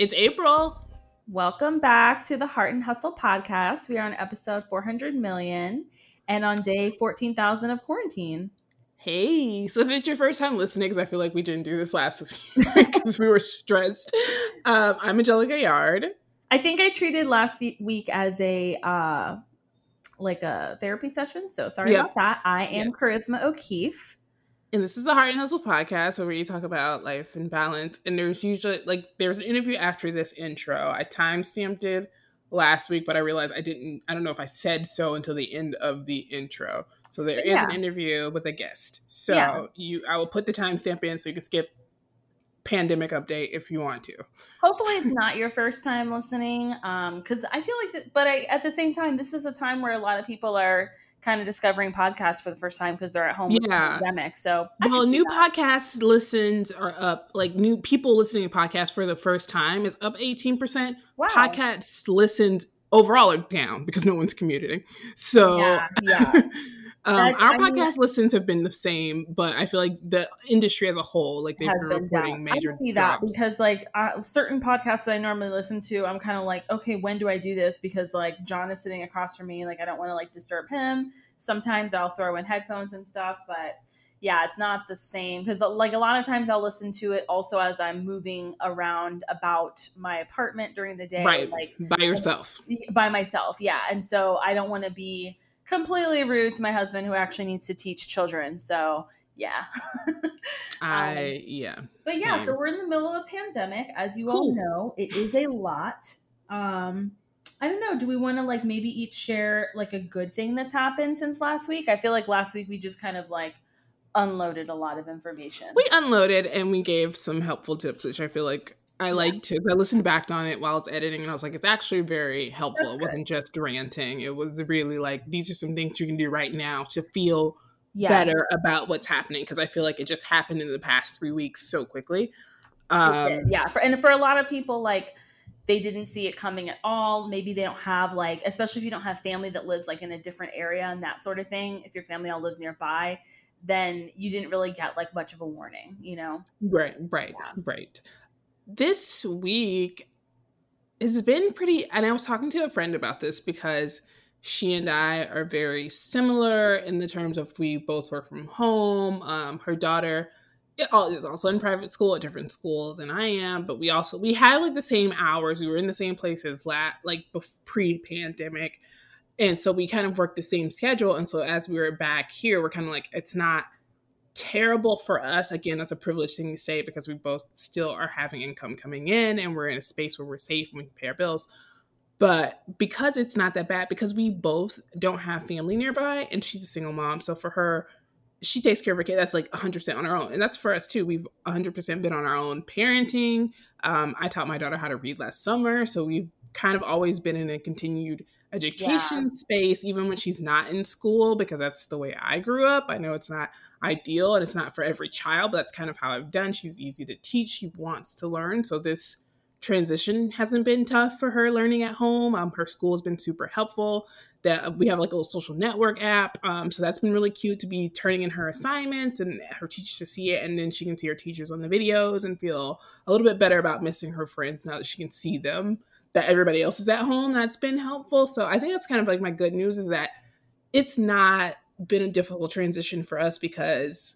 It's April. Welcome back to the Heart and Hustle podcast. We are on episode 400 million and on day 14,000 of quarantine. Hey, so if it's your first time listening, because I feel like we didn't do this last week because we were stressed, um, I'm Angelica Yard. I think I treated last week as a uh, like a therapy session. So sorry yep. about that. I am yes. Charisma O'Keefe. And this is the Heart and Hustle podcast where we talk about life and balance. And there's usually like there's an interview after this intro. I time stamped it last week, but I realized I didn't. I don't know if I said so until the end of the intro. So there yeah. is an interview with a guest. So yeah. you, I will put the timestamp in so you can skip pandemic update if you want to. Hopefully, it's not your first time listening, because um, I feel like that. But I, at the same time, this is a time where a lot of people are kind of discovering podcasts for the first time because they're at home yeah. pandemic. So, well, new that. podcast listens are up. Like new people listening to podcasts for the first time is up eighteen percent. Wow. Podcasts listens overall are down because no one's commuting. So, yeah, yeah. Um, our I podcast mean, listens have been the same, but I feel like the industry as a whole, like they've been, been reporting down. major. I see that because like uh, certain podcasts that I normally listen to, I'm kind of like, okay, when do I do this? Because like John is sitting across from me, like I don't want to like disturb him. Sometimes I'll throw in headphones and stuff, but yeah, it's not the same because like a lot of times I'll listen to it also as I'm moving around about my apartment during the day, right? Like by yourself, by myself, yeah. And so I don't want to be completely rude to my husband who actually needs to teach children. So yeah. I um, yeah. But same. yeah, so we're in the middle of a pandemic, as you cool. all know. It is a lot. Um I don't know. Do we want to like maybe each share like a good thing that's happened since last week? I feel like last week we just kind of like unloaded a lot of information. We unloaded and we gave some helpful tips, which I feel like I yeah. liked it. I listened back on it while I was editing, and I was like, it's actually very helpful. It wasn't just ranting. It was really like these are some things you can do right now to feel yeah. better about what's happening. Because I feel like it just happened in the past three weeks so quickly. Um, yeah, for, and for a lot of people, like they didn't see it coming at all. Maybe they don't have like, especially if you don't have family that lives like in a different area and that sort of thing. If your family all lives nearby, then you didn't really get like much of a warning, you know? Right, right, yeah. right this week has been pretty and i was talking to a friend about this because she and i are very similar in the terms of we both work from home. Um, her daughter is also in private school at different schools than i am but we also we had like the same hours. We were in the same places like pre-pandemic. And so we kind of worked the same schedule. And so as we were back here we're kind of like it's not terrible for us. Again, that's a privileged thing to say because we both still are having income coming in and we're in a space where we're safe and we can pay our bills. But because it's not that bad, because we both don't have family nearby and she's a single mom. So for her, she takes care of her kid. That's like 100% on her own. And that's for us too. We've 100% been on our own parenting. Um, I taught my daughter how to read last summer. So we've kind of always been in a continued education yeah. space, even when she's not in school, because that's the way I grew up. I know it's not ideal and it's not for every child, but that's kind of how I've done. She's easy to teach, she wants to learn. So this transition hasn't been tough for her learning at home. Um, her school has been super helpful. That we have like a little social network app, um, so that's been really cute to be turning in her assignments and her teachers to see it, and then she can see her teachers on the videos and feel a little bit better about missing her friends now that she can see them. That everybody else is at home. That's been helpful. So I think that's kind of like my good news is that it's not been a difficult transition for us because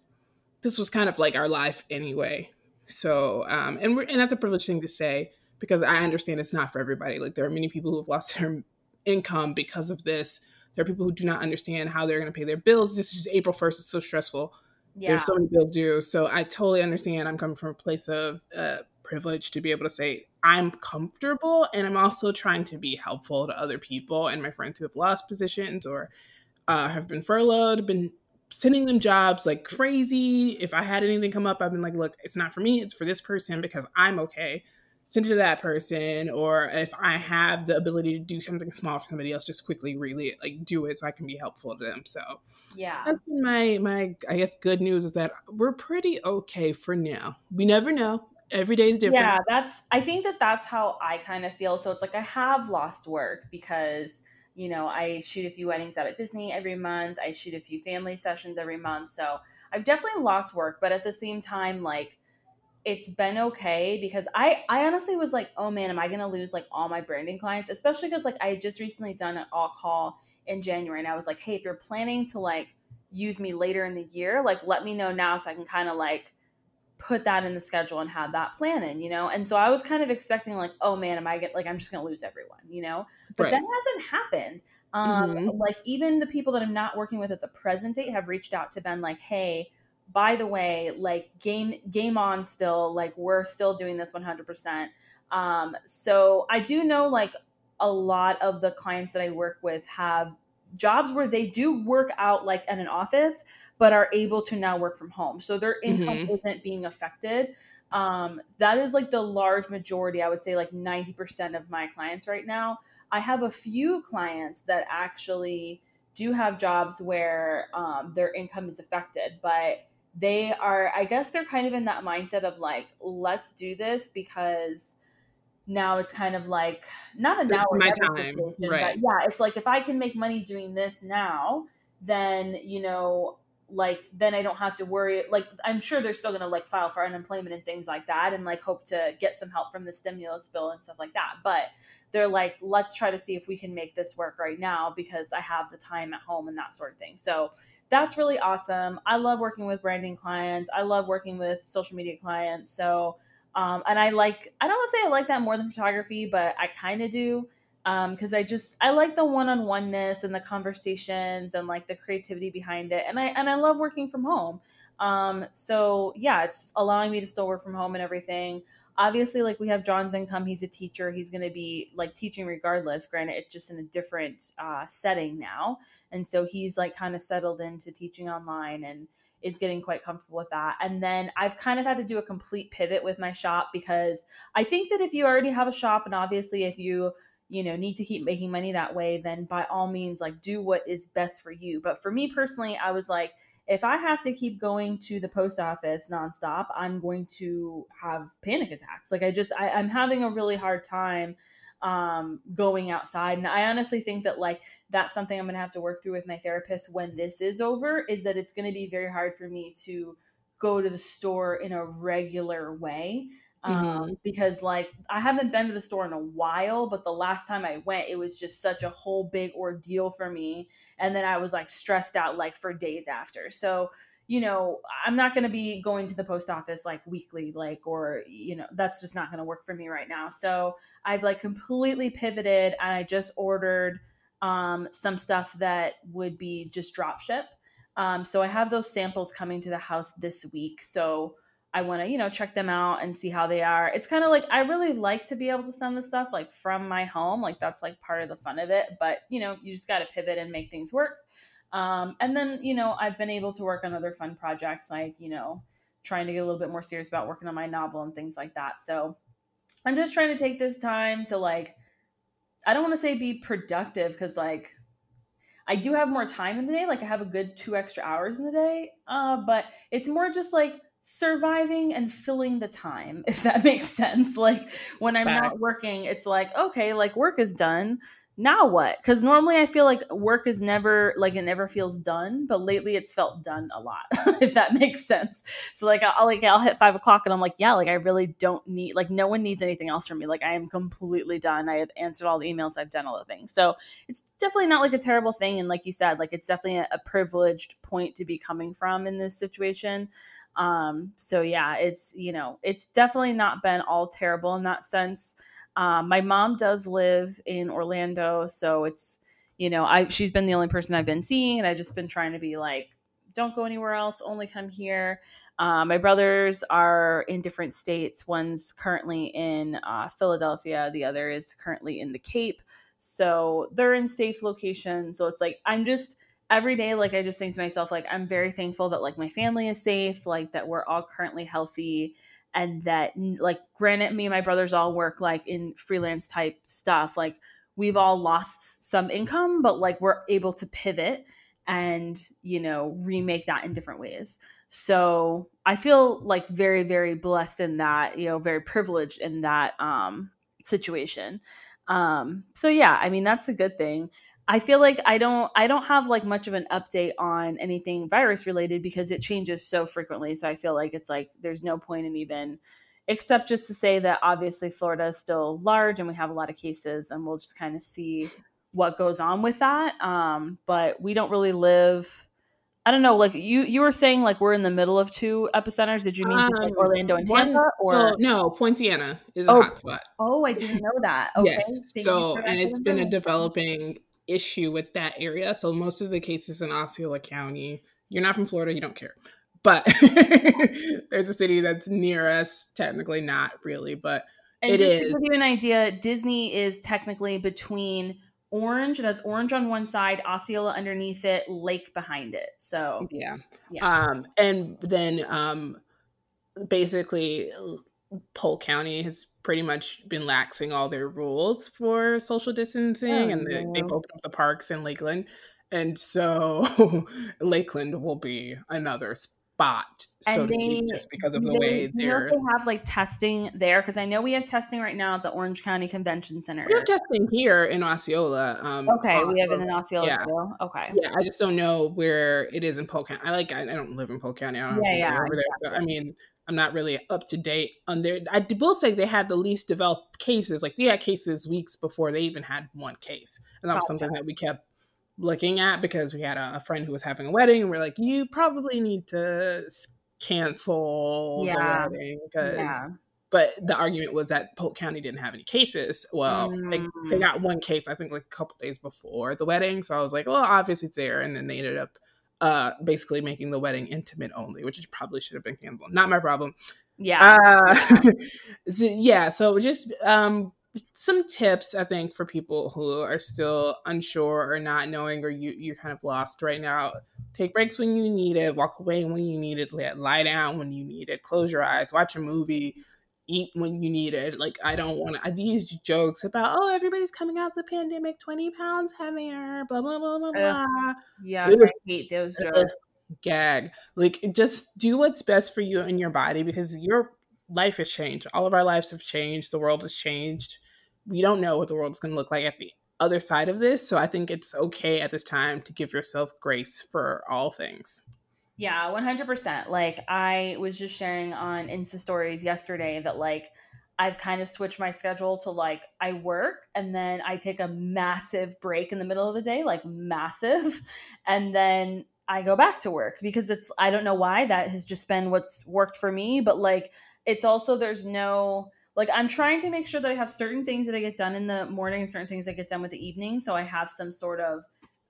this was kind of like our life anyway. So, um, and we're, and that's a privileged thing to say because I understand it's not for everybody. Like there are many people who have lost their income because of this. There are people who do not understand how they're going to pay their bills. This is just April 1st. It's so stressful. Yeah. There's so many bills due. So I totally understand. I'm coming from a place of uh, privilege to be able to say I'm comfortable and I'm also trying to be helpful to other people and my friends who have lost positions or uh, have been furloughed, been sending them jobs like crazy. If I had anything come up, I've been like, look, it's not for me, it's for this person because I'm okay. Send it to that person. Or if I have the ability to do something small for somebody else, just quickly really like do it so I can be helpful to them. So yeah. That's my my I guess good news is that we're pretty okay for now. We never know. Every day is different. Yeah, that's I think that that's how I kind of feel. So it's like I have lost work because you know, I shoot a few weddings out at Disney every month. I shoot a few family sessions every month. So I've definitely lost work, but at the same time, like, it's been okay because I I honestly was like, oh man, am I gonna lose like all my branding clients? Especially because like I had just recently done an all call in January, and I was like, hey, if you're planning to like use me later in the year, like let me know now so I can kind of like put that in the schedule and have that plan in, you know? And so I was kind of expecting like, oh man, am I get like I'm just gonna lose everyone, you know? But right. that hasn't happened. Um mm-hmm. like even the people that I'm not working with at the present date have reached out to Ben like, hey, by the way, like game game on still, like we're still doing this 100%. Um so I do know like a lot of the clients that I work with have jobs where they do work out like in an office but are able to now work from home so their income mm-hmm. isn't being affected um, that is like the large majority i would say like 90% of my clients right now i have a few clients that actually do have jobs where um, their income is affected but they are i guess they're kind of in that mindset of like let's do this because now it's kind of like not a this now my time, right? yeah, it's like if I can make money doing this now, then you know, like then I don't have to worry. Like I'm sure they're still gonna like file for unemployment and things like that, and like hope to get some help from the stimulus bill and stuff like that. But they're like, let's try to see if we can make this work right now because I have the time at home and that sort of thing. So that's really awesome. I love working with branding clients. I love working with social media clients. So um, and I like, I don't want to say I like that more than photography, but I kind of do. Because um, I just, I like the one on oneness and the conversations and like the creativity behind it. And I, and I love working from home. Um, so yeah, it's allowing me to still work from home and everything. Obviously, like we have John's income. He's a teacher. He's going to be like teaching regardless. Granted, it's just in a different uh, setting now. And so he's like kind of settled into teaching online and, is getting quite comfortable with that. And then I've kind of had to do a complete pivot with my shop because I think that if you already have a shop and obviously if you you know need to keep making money that way then by all means like do what is best for you but for me personally i was like if i have to keep going to the post office nonstop i'm going to have panic attacks like i just I, i'm having a really hard time um, going outside. And I honestly think that like that's something I'm gonna have to work through with my therapist when this is over. Is that it's gonna be very hard for me to go to the store in a regular way. Um, mm-hmm. because like I haven't been to the store in a while, but the last time I went, it was just such a whole big ordeal for me. And then I was like stressed out like for days after. So you know, I'm not going to be going to the post office like weekly, like, or, you know, that's just not going to work for me right now. So I've like completely pivoted and I just ordered um, some stuff that would be just drop ship. Um, so I have those samples coming to the house this week. So I want to, you know, check them out and see how they are. It's kind of like I really like to be able to send the stuff like from my home. Like that's like part of the fun of it. But, you know, you just got to pivot and make things work. Um, and then, you know, I've been able to work on other fun projects like, you know, trying to get a little bit more serious about working on my novel and things like that. So I'm just trying to take this time to like, I don't want to say be productive because like I do have more time in the day. Like I have a good two extra hours in the day. Uh, but it's more just like surviving and filling the time, if that makes sense. Like when I'm not working, it's like, okay, like work is done now what? Because normally I feel like work is never like it never feels done, but lately it's felt done a lot, if that makes sense. So like I'll like I'll hit five o'clock and I'm like, yeah, like I really don't need like no one needs anything else from me. Like I am completely done. I have answered all the emails, I've done all the things. So it's definitely not like a terrible thing. And like you said, like it's definitely a, a privileged point to be coming from in this situation. Um, so yeah, it's you know, it's definitely not been all terrible in that sense. Um, my mom does live in Orlando, so it's you know I she's been the only person I've been seeing, and I've just been trying to be like, don't go anywhere else, only come here. Uh, my brothers are in different states. One's currently in uh, Philadelphia, the other is currently in the Cape. So they're in safe locations. So it's like I'm just every day, like I just think to myself, like I'm very thankful that like my family is safe, like that we're all currently healthy and that like granted me and my brothers all work like in freelance type stuff like we've all lost some income but like we're able to pivot and you know remake that in different ways. So i feel like very very blessed in that you know very privileged in that um situation. Um so yeah i mean that's a good thing I feel like I don't I don't have like much of an update on anything virus related because it changes so frequently. So I feel like it's like there's no point in even except just to say that obviously Florida is still large and we have a lot of cases and we'll just kind of see what goes on with that. Um, but we don't really live I don't know, like you you were saying like we're in the middle of two epicenters. Did you mean um, like Orlando and Tampa one, or so, no, Poinciana is oh, a hotspot. Oh, I didn't know that. Okay. yes. so and it's been a developing issue with that area. So most of the cases in Osceola County, you're not from Florida, you don't care. But there's a city that's near us, technically not really, but and it just is. To give you an idea, Disney is technically between Orange. that's Orange on one side, Osceola underneath it, Lake behind it. So yeah, yeah. Um, and then um, basically Polk County has pretty much been laxing all their rules for social distancing, oh, and they, they've opened up the parks in Lakeland, and so Lakeland will be another spot, so and to they, speak, just because of the they, way they're. they have like testing there because I know we have testing right now at the Orange County Convention Center. We have testing here in Osceola. Um, okay, we have it in Osceola yeah. too. Okay. Yeah, I just don't know where it is in Polk County. I like. I, I don't live in Polk County. I don't yeah, yeah, over there. So I mean, I'm not really up to date on their. I will say they had the least developed cases. Like we had cases weeks before they even had one case, and that was something that we kept looking at because we had a, a friend who was having a wedding, and we're like, you probably need to cancel yeah. the wedding because. Yeah. But the argument was that Polk County didn't have any cases. Well, mm. they, they mm. got one case, I think, like a couple days before the wedding. So I was like, well, obviously it's there. And then they ended up uh, basically making the wedding intimate only, which probably should have been canceled. Not my problem. Yeah. Uh, so, yeah. So just um, some tips, I think, for people who are still unsure or not knowing, or you, you're kind of lost right now. Take breaks when you need it, walk away when you need it, lie down when you need it, close your eyes, watch a movie eat when you need it. Like I don't want to. These jokes about oh everybody's coming out of the pandemic twenty pounds heavier, blah blah blah blah blah. yeah, I hate those jokes. Gag. Like just do what's best for you and your body because your life has changed. All of our lives have changed. The world has changed. We don't know what the world's going to look like at the other side of this. So I think it's okay at this time to give yourself grace for all things. Yeah, 100%. Like I was just sharing on Insta stories yesterday that like I've kind of switched my schedule to like I work and then I take a massive break in the middle of the day, like massive, and then I go back to work because it's I don't know why that has just been what's worked for me, but like it's also there's no like I'm trying to make sure that I have certain things that I get done in the morning and certain things I get done with the evening so I have some sort of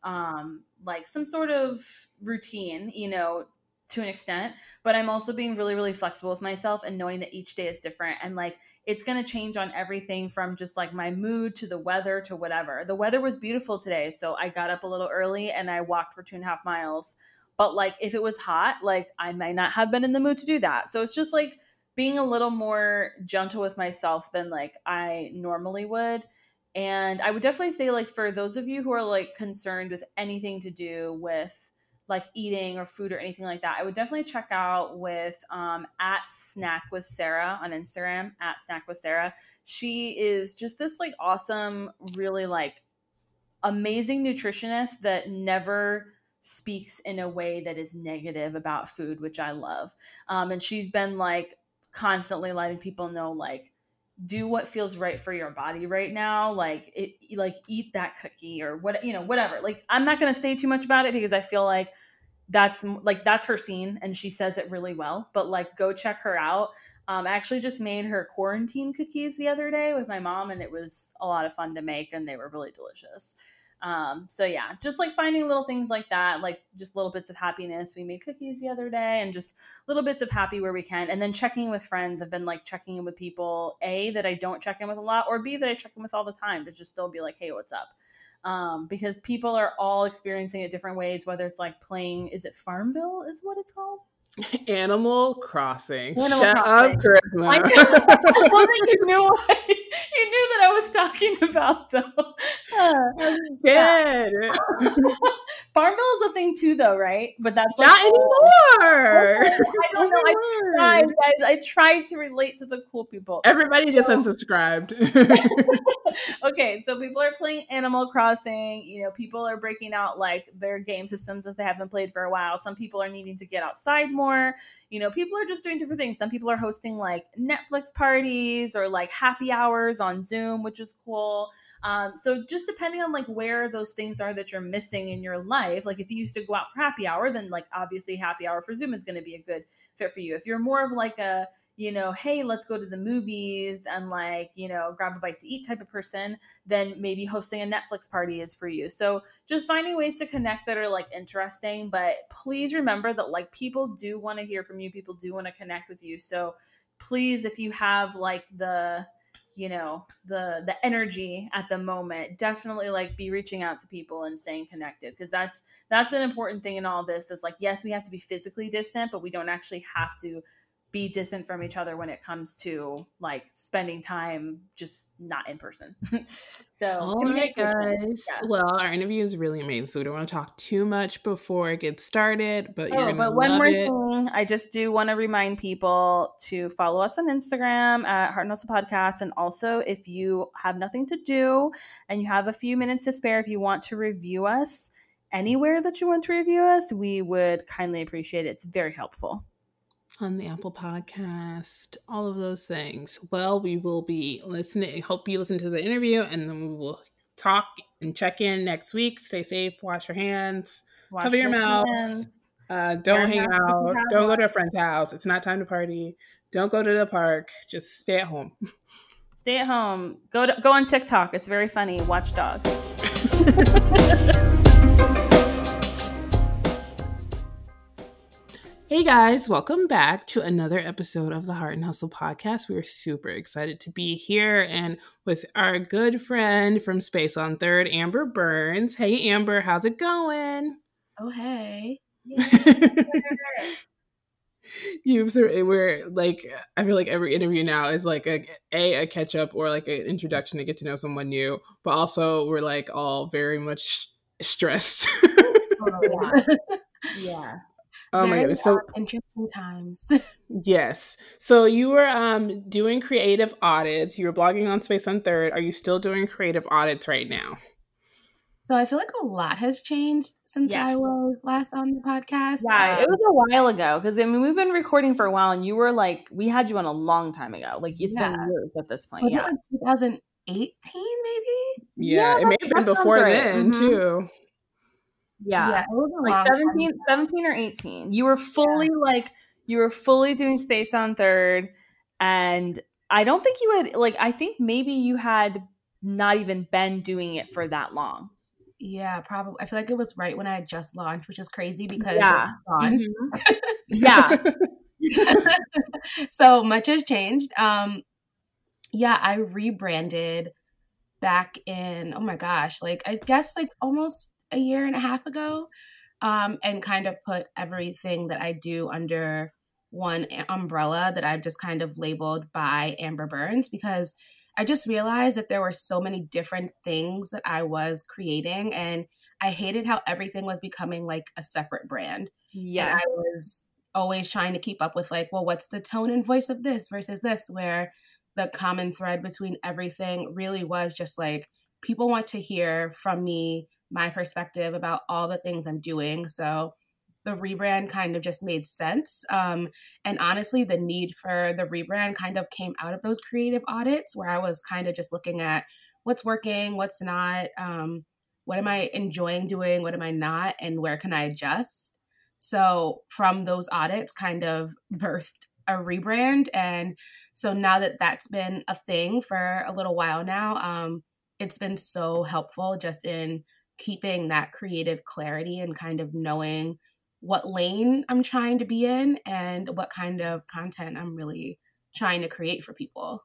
um, like some sort of routine, you know, to an extent. But I'm also being really, really flexible with myself and knowing that each day is different. And like it's going to change on everything from just like my mood to the weather to whatever. The weather was beautiful today. So I got up a little early and I walked for two and a half miles. But like if it was hot, like I might not have been in the mood to do that. So it's just like being a little more gentle with myself than like I normally would and I would definitely say, like, for those of you who are like concerned with anything to do with like eating or food or anything like that, I would definitely check out with um, at Snack with Sarah on Instagram, at Snack with Sarah. She is just this like awesome, really like amazing nutritionist that never speaks in a way that is negative about food, which I love. Um, and she's been like constantly letting people know, like, do what feels right for your body right now like it like eat that cookie or what you know whatever. Like i'm not going to say too much about it because i feel like that's like that's her scene and she says it really well but like go check her out. Um, i actually just made her quarantine cookies the other day with my mom and it was a lot of fun to make and they were really delicious um, so yeah, just like finding little things like that, like just little bits of happiness. We made cookies the other day and just little bits of happy where we can. And then checking in with friends. I've been like checking in with people, A, that I don't check in with a lot, or B, that I check in with all the time to just still be like, hey, what's up? Um, because people are all experiencing it different ways, whether it's like playing, is it Farmville, is what it's called? Animal Crossing. Animal Shut Crossing. up, Charisma. I, I you knew I, you knew that I was talking about though. Uh, Dead. Farmville is a thing too, though, right? But that's like, Not anymore. I don't know. I tried, guys. I tried to relate to the cool people. Everybody just unsubscribed. okay, so people are playing Animal Crossing. You know, people are breaking out like their game systems that they haven't played for a while. Some people are needing to get outside more. You know, people are just doing different things. Some people are hosting like Netflix parties or like happy hours on Zoom, which is cool. Um, so just depending on like where those things are that you're missing in your life, like if you used to go out for happy hour, then like obviously happy hour for Zoom is going to be a good fit for you. If you're more of like a you know, hey, let's go to the movies and like, you know, grab a bite to eat type of person, then maybe hosting a Netflix party is for you. So just finding ways to connect that are like interesting. But please remember that like people do want to hear from you, people do want to connect with you. So please, if you have like the, you know the the energy at the moment definitely like be reaching out to people and staying connected because that's that's an important thing in all this is like yes we have to be physically distant but we don't actually have to be distant from each other when it comes to like spending time just not in person. so, right, communication. guys. Yeah. Well, our interview is really amazing, so we don't want to talk too much before it gets started. But Oh, but one more it. thing, I just do want to remind people to follow us on Instagram at Heart and Hustle Podcast, and also if you have nothing to do and you have a few minutes to spare, if you want to review us anywhere that you want to review us, we would kindly appreciate it. It's very helpful. On the Apple Podcast, all of those things. Well, we will be listening. Hope you listen to the interview, and then we will talk and check in next week. Stay safe. Wash your hands. Wash Cover your mouth. Uh, don't hang out. Don't go to a friend's house. It's not time to party. Don't go to the park. Just stay at home. Stay at home. Go to, go on TikTok. It's very funny. Watch dogs. Hey guys, welcome back to another episode of the Heart and Hustle podcast. We are super excited to be here and with our good friend from Space on Third, Amber Burns. Hey Amber, how's it going? Oh, hey. You've sur- eh, we're like I feel like every interview now is like a a a catch up or like an introduction to get to know someone new, but also we're like all very much stressed. Yeah. oh my Very, goodness! So uh, interesting times. Yes. So you were um doing creative audits. You were blogging on Space on Third. Are you still doing creative audits right now? so I feel like a lot has changed since Yeah. I was last on the podcast. Yeah, Um, it was a while ago because I mean we've been recording for a while, and you were like we had you on a long time ago. Like it's been years at this point. Yeah, like 2018 maybe? Yeah, Yeah, it may have been before right. then Mhm. too. Yeah, a like long 17, 17 or eighteen. You were fully like you were fully doing space on third, and I don't think you had like I think maybe you had not even been doing it for that long. Yeah, probably. I feel like it was right when I had just launched, which is crazy because Yeah. Mhm. yeah, so much has changed. Um, yeah, I rebranded back in oh my gosh, like I guess like almost a year and a half ago, um, and kind of put everything that I do under one umbrella that I've just kind of labeled by Amber Burns because I just realized that there were so many different things that I was creating and I hated how everything was becoming like a separate brand. yeah, And I was always trying to keep up with like, well, what's the tone and voice of this versus this, where the common thread between everything really was just like people want to hear from me my perspective about all the things I'm doing. So the rebrand kind of just made sense. Um, and honestly, the need for the rebrand kind of came out of those creative audits where I was kind of just looking at what's working, what's not, um, what am I enjoying doing, what am I not, and where can I adjust. So from those audits, kind of birthed a rebrand, and so now that that's been a thing for a little while now, um, it's been so helpful just in keeping that creative clarity and kind of knowing what lane I'm trying to be in and what kind of content I'm really trying to create for people.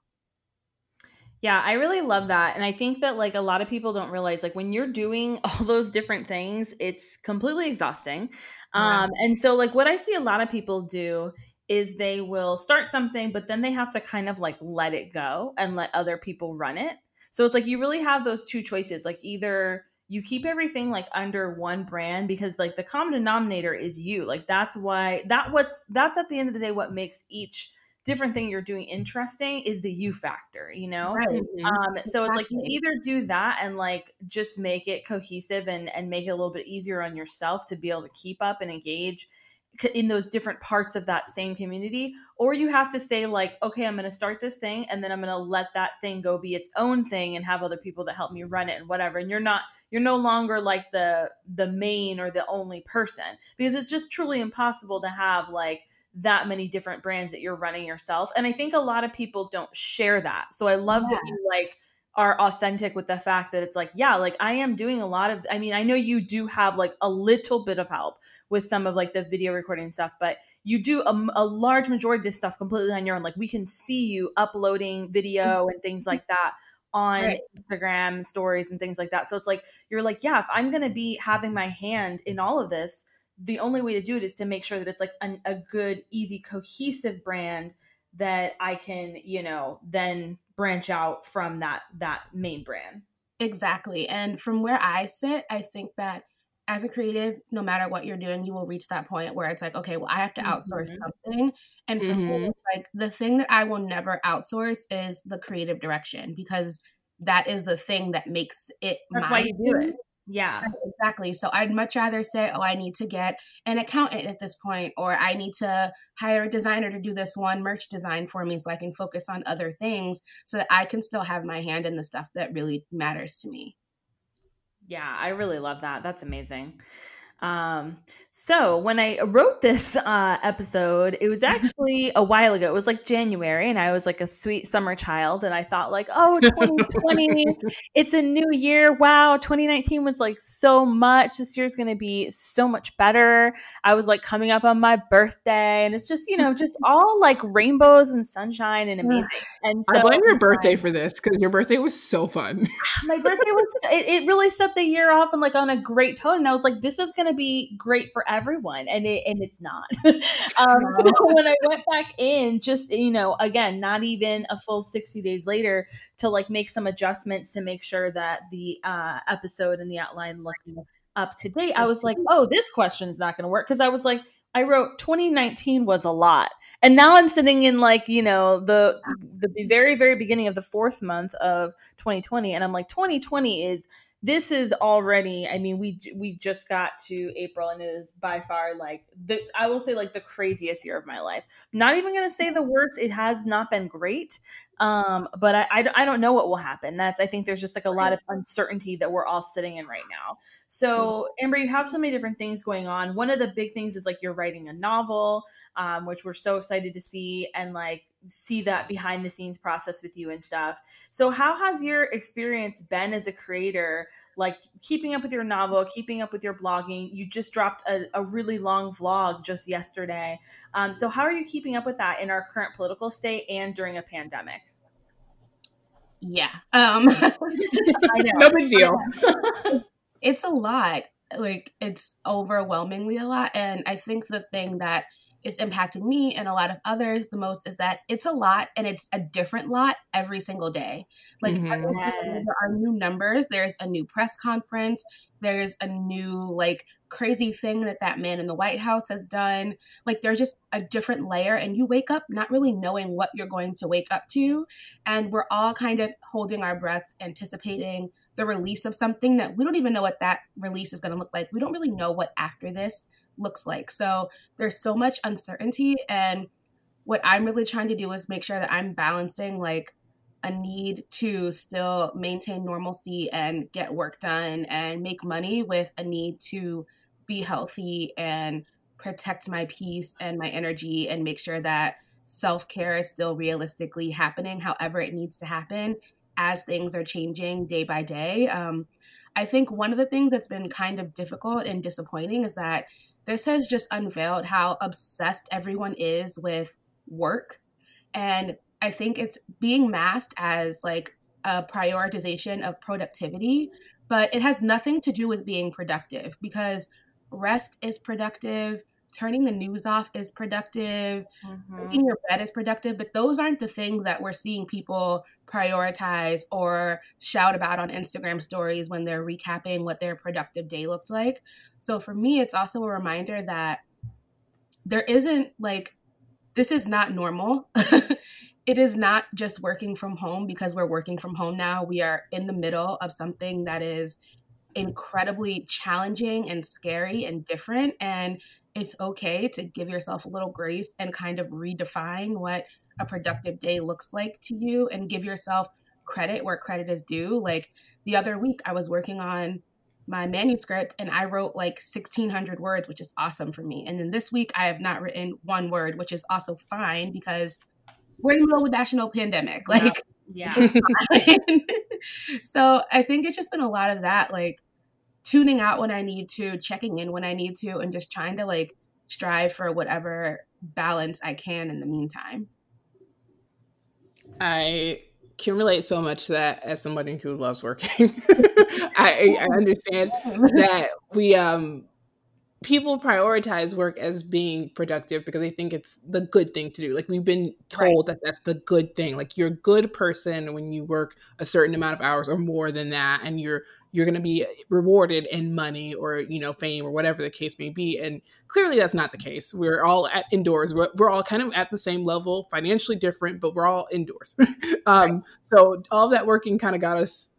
Yeah, I really love that. And I think that like a lot of people don't realize like when you're doing all those different things, it's completely exhausting. Yeah. Um and so like what I see a lot of people do is they will start something, but then they have to kind of like let it go and let other people run it. So it's like you really have those two choices. Like either you keep everything like under one brand because like the common denominator is you. Like that's why that what's that's at the end of the day what makes each different thing you're doing interesting is the you factor, you know? Right. Um, so it's like you either do that and like just make it cohesive and and make it a little bit easier on yourself to be able to keep up and engage in those different parts of that same community or you have to say like okay i'm going to start this thing and then i'm going to let that thing go be its own thing and have other people that help me run it and whatever and you're not you're no longer like the the main or the only person because it's just truly impossible to have like that many different brands that you're running yourself and i think a lot of people don't share that so i love that you like are authentic with the fact that it's like yeah like i am doing a lot of i mean i know you do have like a little bit of help with some of like the video recording stuff but you do a, a large majority of this stuff completely on your own. Like we can see you uploading video mm-hmm. and things like that on Right. instagram stories and things like that. So it's like you're like yeah if i'm going to be having my hand in all of this the only way to do it is to make sure that it's like an, a good easy cohesive brand that i can you know then branch out from that that main brand Exactly. And from where I sit, I think that as a creative, no matter what you're doing, you will reach that point where it's like, okay, well, I have to outsource Mhm. something. And for me, Mhm. it's like the thing that I will never outsource is the creative direction because that is the thing that makes it that's why you do it yeah Right, Exactly. So I'd much rather say, oh, I need to get an accountant at this point, or I need to hire a designer to do this one merch design for me so I can focus on other things so that I can still have my hand in the stuff that really matters to me. Yeah, I really love that. That's amazing. Um, so when I wrote this uh, episode, it was actually a while ago. It was like January, and I was like a sweet summer child, and I thought like, oh, 2020, it's a new year. Wow, 2019 was like so much. This year's gonna be so much better. I was like coming up on my birthday, and it's just you know just all like rainbows and sunshine and amazing. And so I blame your birthday for this because your birthday was so fun. my birthday was it, it really set the year off and like on a great tone and i was like this is going to be great for everyone and it and it's not. Um so when i went back in just you know again not even a full 60 days later to like make some adjustments to make sure that the uh episode and the outline looked up to date i was like oh this question's not going to work because i was like i wrote 2019 was a lot and now i'm sitting in like you know the the very very beginning of the fourth month of 2020 and i'm like 2020 is this is already i mean we we just got to april and it is by far like the i will say like the craziest year of my life. Not even gonna say the worst it has not been great um but I, I i don't know what will happen that's i think there's just like a lot of uncertainty that we're all sitting in right now so amber you have so many different things going on one of the big things is like you're writing a novel um, which we're so excited to see and like see that behind the scenes process with you and stuff. So, how has your experience been as a creator? Like keeping up with your novel, keeping up with your blogging. You just dropped a, a really long vlog just yesterday. Um, so, how are you keeping up with that in our current political state and during a pandemic? Yeah. Um No big deal. it's a lot. Like it's overwhelmingly a lot. And I think the thing that is impacting me and a lot of others the most is that it's a lot and it's a different lot every single day. Like Mhm. every there are new numbers, there's a new press conference, there's a new like crazy thing that that man in the White House has done. Like there's just a different layer and you wake up not really knowing what you're going to wake up to and we're all kind of holding our breaths anticipating the release of something that we don't even know what that release is going to look like. We don't really know what after this looks like. So there's so much uncertainty. And what I'm really trying to do is make sure that I'm balancing like a need to still maintain normalcy and get work done and make money with a need to be healthy and protect my peace and my energy and make sure that self care is still realistically happening, however, it needs to happen as things are changing day by day. Um, I think one of the things that's been kind of difficult and disappointing is that this has just unveiled how obsessed everyone is with work. And I think it's being masked as like a prioritization of productivity, but it has nothing to do with being productive because rest is productive, turning the news off is productive, mm-hmm. making your bed is productive, but those aren't the things that we're seeing people prioritize or shout about on Instagram stories when they're recapping what their productive day looked like. So for me, it's also a reminder that there isn't like, this is not normal. it is not just working from home because we're working from home now. We are in the middle of something that is incredibly challenging and scary and different. And it's okay to give yourself a little grace and kind of redefine what a productive day looks like to you and give yourself credit where credit is due. Like the other week, I was working on my manuscript and I wrote like 1600 words, which is awesome for me. And then this week, I have not written one word, which is also fine because we're in the middle of a national pandemic. Like, yeah. so I think it's just been a lot of that, like tuning out when I need to, checking in when I need to, and just trying to like strive for whatever balance I can in the meantime. I can relate so much to that as somebody who loves working. I, I understand that we um people prioritize work as being productive because they think it's the good thing to do. Like we've been told right. that that's the good thing. Like you're a good person when you work a certain amount of hours or more than that and you're you're going to be rewarded in money or you know fame or whatever the case may be and clearly that's not the case we're all at indoors we're, we're all kind of at the same level financially different but we're all indoors um, right. so all that working kind of got us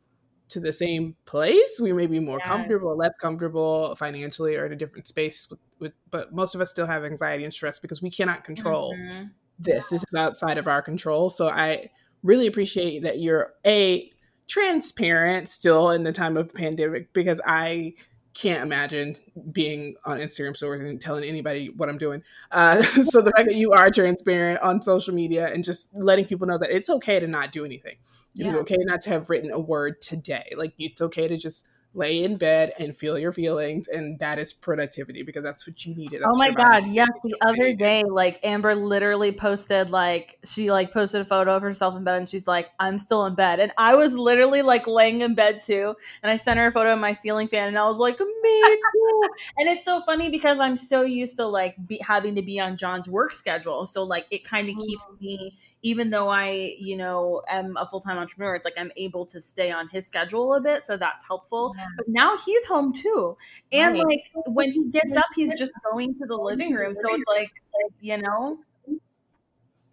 to the same place we may be more yeah. comfortable less comfortable financially or in a different space with, with, but most of us still have anxiety and stress because we cannot control mm-hmm. this this is outside of our control so i really appreciate that you're a transparent still in the time of pandemic because I can't imagine being on Instagram stories and telling anybody what I'm doing. Uh, so the fact that you are transparent on social media and just letting people know that it's okay to not do anything. It yeah. is okay not to have written a word today. Like it's okay to just lay in bed and feel your feelings and that is productivity because that's what you needed that's oh my god yes the other day like amber literally posted like she like posted a photo of herself in bed and she's like i'm still in bed and i was literally like laying in bed too and i sent her a photo of my ceiling fan and i was like me too and it's so funny because i'm so used to like be, having to be on john's work schedule so like it kind of keeps oh. me even though I, you know, am a full time entrepreneur, it's like I'm able to stay on his schedule a bit. So that's helpful. Yeah. But now he's home too. And right. like when he gets up, he's just going to the living room. So it's like, like you know,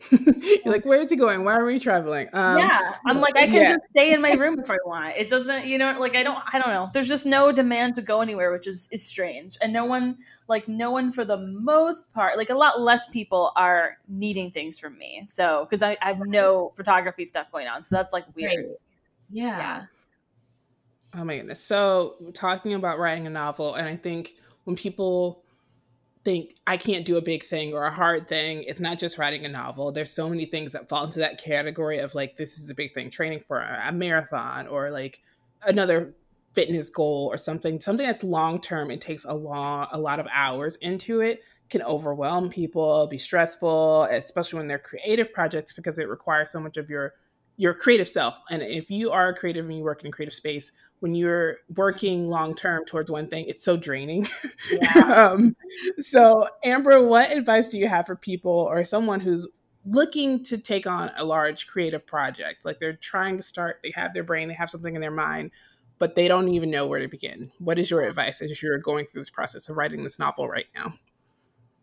You're like, where is he going? Why are we traveling? Um, yeah, I'm like, I can yeah. just stay in my room if I want. It doesn't, you know, like I don't, I don't know. There's just no demand to go anywhere, which is is strange. And no one, like, no one for the most part, like a lot less people are needing things from me. So because I, I, have no photography stuff going on, so that's like weird. Right. Yeah. yeah. Oh my goodness. So talking about writing a novel, and I think when people think I can't do a big thing or a hard thing. It's not just writing a novel. There's so many things that fall into that category of like this is a big thing, training for a, marathon or like another fitness goal or something. Something that's long term. and takes a long a lot of hours into it. Can overwhelm people, be stressful, especially when they're creative projects because it requires so much of your your creative self. And if you are a creative and you work in a creative space, when you're working long term towards one thing, it's so draining. Yeah. um, so, Amber, what advice do you have for people or someone who's looking to take on a large creative project? Like they're trying to start, they have their brain, they have something in their mind, but they don't even know where to begin. What is your advice as you're going through this process of writing this novel right now?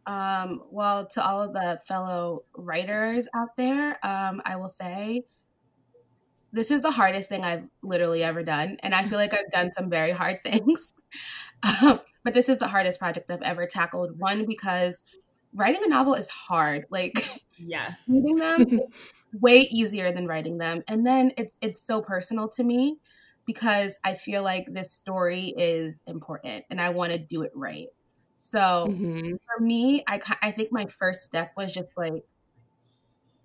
Um, well, to all of the fellow writers out there, um, I will say this is the hardest thing I've literally ever done. And I feel like I've done some very hard things. Um, but this is the hardest project I've ever tackled. One, because writing a novel is hard. Like, yes, reading them way easier than writing them. And then it's it's so personal to me because I feel like this story is important and I want to do it right. So mm-hmm. for me, I I think my first step was just like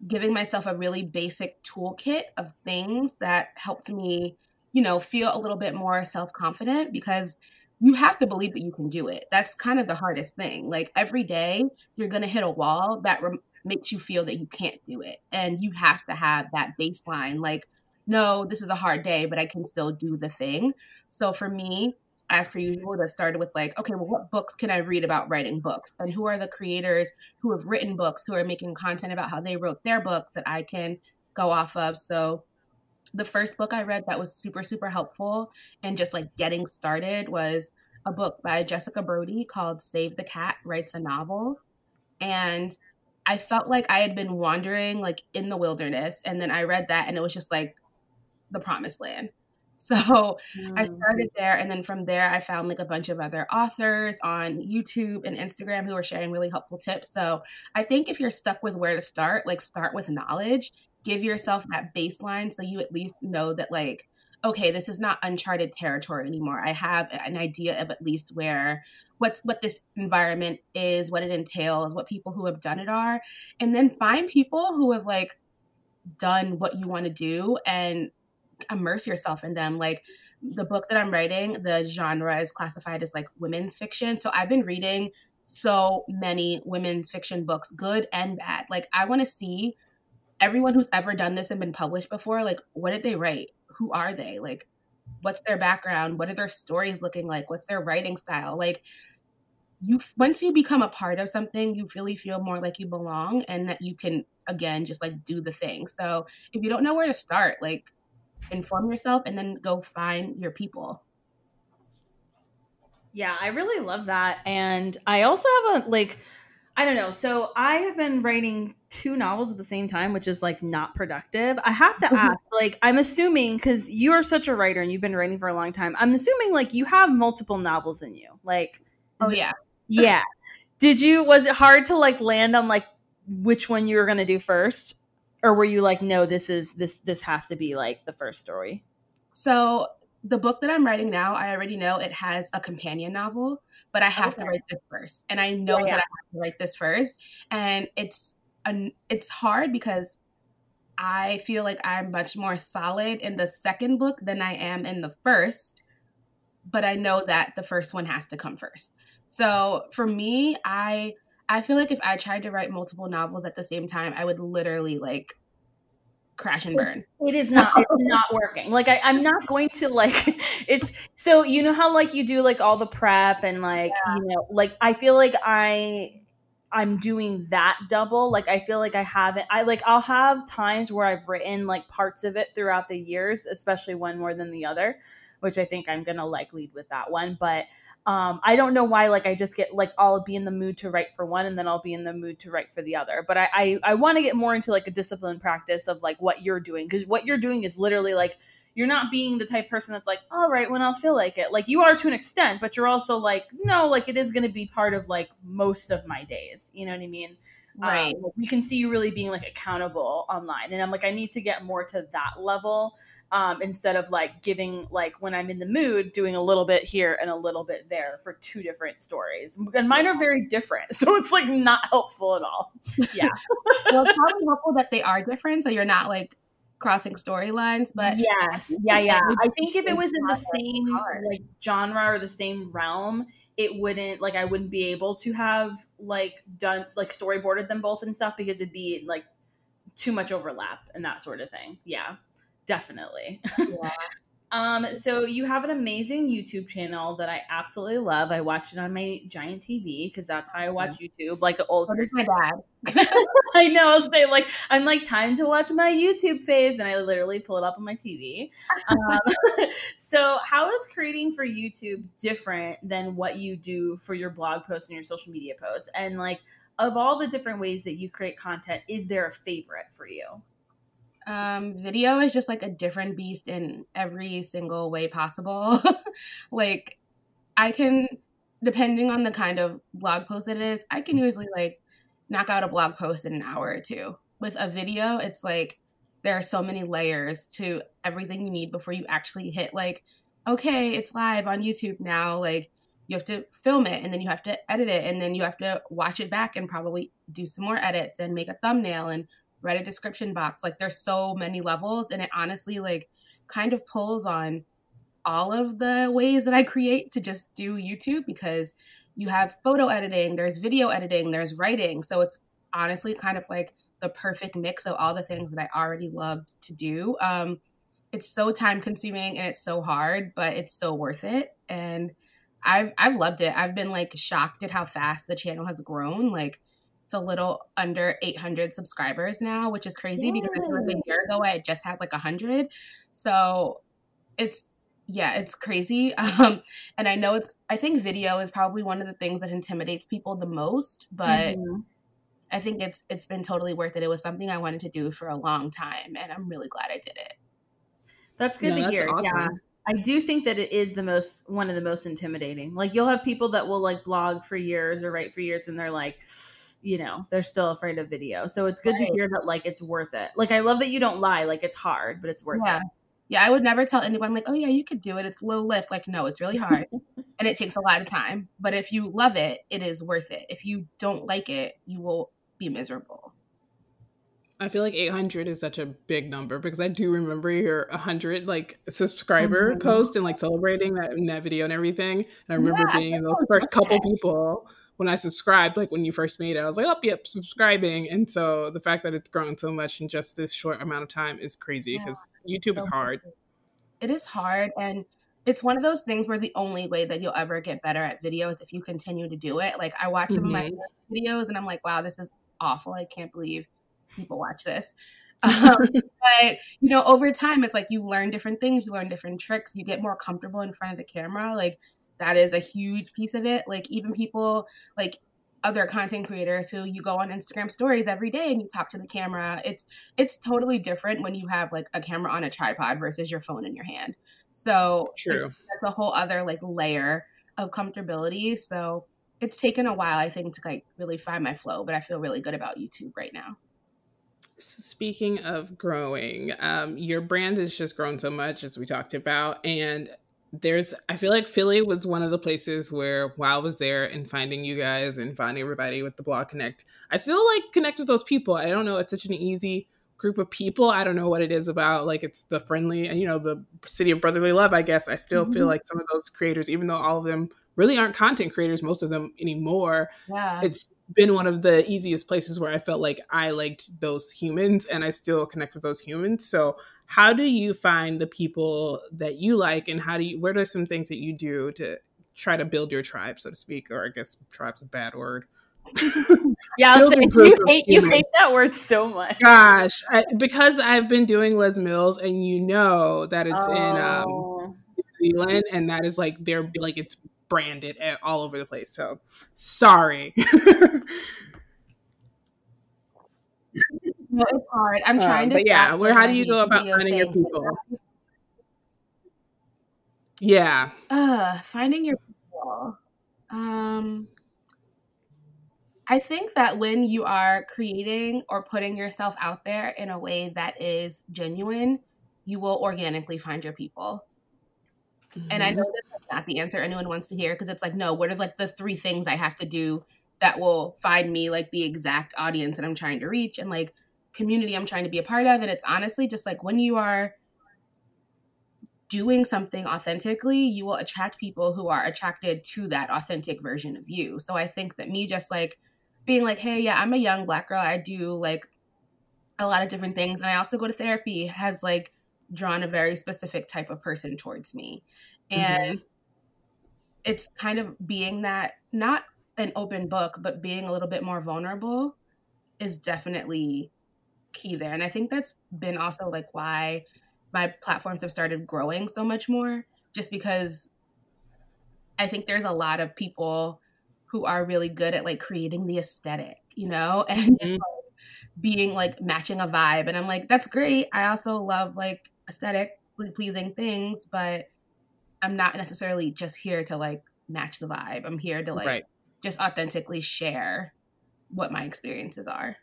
giving myself a really basic toolkit of things that helped me, you know, feel a little bit more self confident because you have to believe that you can do it. That's kind of the hardest thing. Like every day, you're going to hit a wall that re- makes you feel that you can't do it. And you have to have that baseline like, no, this is a hard day, but I can still do the thing. So for me, as per usual, that started with like, okay, well, what books can I read about writing books? And who are the creators who have written books, who are making content about how they wrote their books that I can go off of? So the first book I read that was super, super helpful and just like getting started was a book by Jessica Brody called Save the Cat Writes a Novel. And I felt like I had been wandering like in the wilderness. And then I read that and it was just like the promised land. So mm. I started there. And then from there, I found like a bunch of other authors on YouTube and Instagram who were sharing really helpful tips. So I think if you're stuck with where to start, like start with knowledge, give yourself that baseline so you at least know that, like, okay, this is not uncharted territory anymore. I have an idea of at least where what's what this environment is, what it entails, what people who have done it are, and then find people who have like done what you want to do and immerse yourself in them. Like the book that I'm writing, the genre is classified as like women's fiction. So I've been reading so many women's fiction books, good and bad. Like I want to see everyone who's ever done this and been published before, like what did they write? Who are they? Like what's their background? What are their stories looking like? What's their writing style? Like you once you become a part of something, you really feel more like you belong and that you can again just like do the thing. So if you don't know where to start, like inform yourself and then go find your people. Yeah, I really love that. And I also have a like I don't know. So I have been writing two novels at the same time, which is like not productive. I have to mm-hmm. ask, like, I'm assuming because you are such a writer and you've been writing for a long time. I'm assuming like you have multiple novels in you. Like, oh yeah, it, yeah. Did you? Was it hard to like land on like which one you were going to do first? Or were you like no this is this this has to be like the first story so the book that i'm writing now i already know it has a companion novel but i have okay. to write this first and i know yeah, yeah. that i have to write this first and it's an it's hard because i feel like i'm much more solid in the second book than i am in the first but i know that the first one has to come first so for me i I feel like if I tried to write multiple novels at the same time, I would literally like crash and burn. It is not it's not working. Like I, I'm not going to like it's so you know how like you do like all the prep and like yeah. you know like I feel like I I'm doing that double. Like I feel like I haven't I like I'll have times where I've written like parts of it throughout the years, especially one more than the other, which I think I'm gonna like lead with that one. But um, I don't know why, like, I just get like I'll be in the mood to write for one and then I'll be in the mood to write for the other. But I I, I want to get more into like a disciplined practice of like what you're doing because what you're doing is literally like you're not being the type person that's like, all right, when I'll feel like it. Like you are to an extent, but you're also like, no, like it is going to be part of like most of my days. You know what I mean? Right. Um, we can see you really being like accountable online, and I'm like, I need to get more to that level um, instead of like giving like when I'm in the mood, doing a little bit here and a little bit there for two different stories. And mine are very different, so it's like not helpful at all. Yeah, well, it's probably helpful that they are different, so you're not like crossing storylines. But yes, yeah, yeah. I think if it was in the same like genre or the same realm, it wouldn't like I wouldn't be able to have like done like storyboarded them both and stuff because it'd be like too much overlap and that sort of thing. Yeah definitely. Yeah. um, so you have an amazing YouTube channel that I absolutely love. I watch it on my giant TV because that's how I watch YouTube, like an old. What is my dad? I know. I'll say like I'm like time to watch my YouTube phase, and I literally pull it up on my TV. Um, so how is creating for YouTube different than what you do for your blog posts and your social media posts? And like of all the different ways that you create content, is there a favorite for you? Um, video is just like a different beast in every single way possible. like, I can, depending on the kind of blog post it is, I can usually like knock out a blog post in an hour or two. With a video, it's like there are so many layers to everything you need before you actually hit like, okay, it's live on YouTube now. Like, you have to film it and then you have to edit it and then you have to watch it back and probably do some more edits and make a thumbnail and a description box. Like there's so many levels and it honestly like kind of pulls on all of the ways that I create to just do YouTube because you have photo editing, there's video editing, there's writing. So it's honestly kind of like the perfect mix of all the things that I already loved to do. Um, it's so time consuming and it's so hard, but it's so worth it. And I've I've loved it. I've been like shocked at how fast the channel has grown. Like it's a little under 800 subscribers now, which is crazy Yay. because like a year ago I just had like 100. So it's yeah, it's crazy. Um, and I know it's I think video is probably one of the things that intimidates people the most, but mm-hmm. I think it's it's been totally worth it. It was something I wanted to do for a long time, and I'm really glad I did it. That's good no, to hear. Awesome. Yeah. I do think that it is the most one of the most intimidating. Like you'll have people that will like blog for years or write for years and they're like you know, they're still afraid of video. So it's good right. to hear that like it's worth it. Like I love that you don't lie, like it's hard, but it's worth yeah. it. Yeah, I would never tell anyone like, "Oh yeah, you could do it. It's low lift." Like, no, it's really hard. and it takes a lot of time. But if you love it, it is worth it. If you don't like it, you will be miserable. I feel like 800 is such a big number because I do remember your 100 like subscriber mm-hmm. post and like celebrating that, that video and everything. And I remember yeah, being in those first couple people when I subscribed, like when you first made it, I was like, oh, yep, subscribing. And so the fact that it's grown so much in just this short amount of time is crazy because yeah, YouTube so is hard. It is hard. And it's one of those things where the only way that you'll ever get better at video is if you continue to do it. Like I watch mm-hmm. some of my mm-hmm. videos and I'm like, wow, this is awful. I can't believe people watch this. Um, but you know, over time, it's like you learn different things, you learn different tricks, you get more comfortable in front of the camera. Like that is a huge piece of it. Like even people like other content creators who you go on Instagram stories every day and you talk to the camera. It's it's totally different when you have like a camera on a tripod versus your phone in your hand. So true. It, that's a whole other like layer of comfortability. So it's taken a while, I think, to like really find my flow, but I feel really good about YouTube right now. Speaking of growing, um, your brand has just grown so much as we talked about, and there's I feel like Philly was one of the places where while I was there and finding you guys and finding everybody with the blog connect, I still like connect with those people. I don't know, it's such an easy group of people. I don't know what it is about like it's the friendly and you know the city of brotherly love, I guess. I still mm-hmm. feel like some of those creators even though all of them really aren't content creators most of them anymore. Yeah. It's been one of the easiest places where I felt like I liked those humans and I still connect with those humans. So how do you find the people that you like and how do you what are some things that you do to try to build your tribe so to speak or i guess tribe's a bad word yeah so you hate you hate that word so much gosh I, because i've been doing les mills and you know that it's oh. in um, oh. new zealand and that is like they're like it's branded all over the place so sorry no, it's hard. I'm trying uh, to. yeah, where? How do you go about finding your people? Yeah. Uh, finding your people. Um, I think that when you are creating or putting yourself out there in a way that is genuine, you will organically find your people. Mm-hmm. And I know mm-hmm. that's not the answer anyone wants to hear because it's like, no, what are like the three things I have to do that will find me like the exact audience that I'm trying to reach? And like, community I'm trying to be a part of. And it's honestly just like when you are doing something authentically, you will attract people who are attracted to that authentic version of you. So I think that me just like being like, hey, yeah, I'm a young black girl. I do like a lot of different things. And I also go to therapy has like drawn a very specific type of person towards me. And mm-hmm. it's kind of being that not an open book, but being a little bit more vulnerable is definitely key there. And I think that's been also like why my platforms have started growing so much more, just because I think there's a lot of people who are really good at like creating the aesthetic, you know, and mm-hmm. just like, being like matching a vibe. And I'm like, that's great. I also love like aesthetically pleasing things, but I'm not necessarily just here to like match the vibe. I'm here to like right. just authentically share what my experiences are.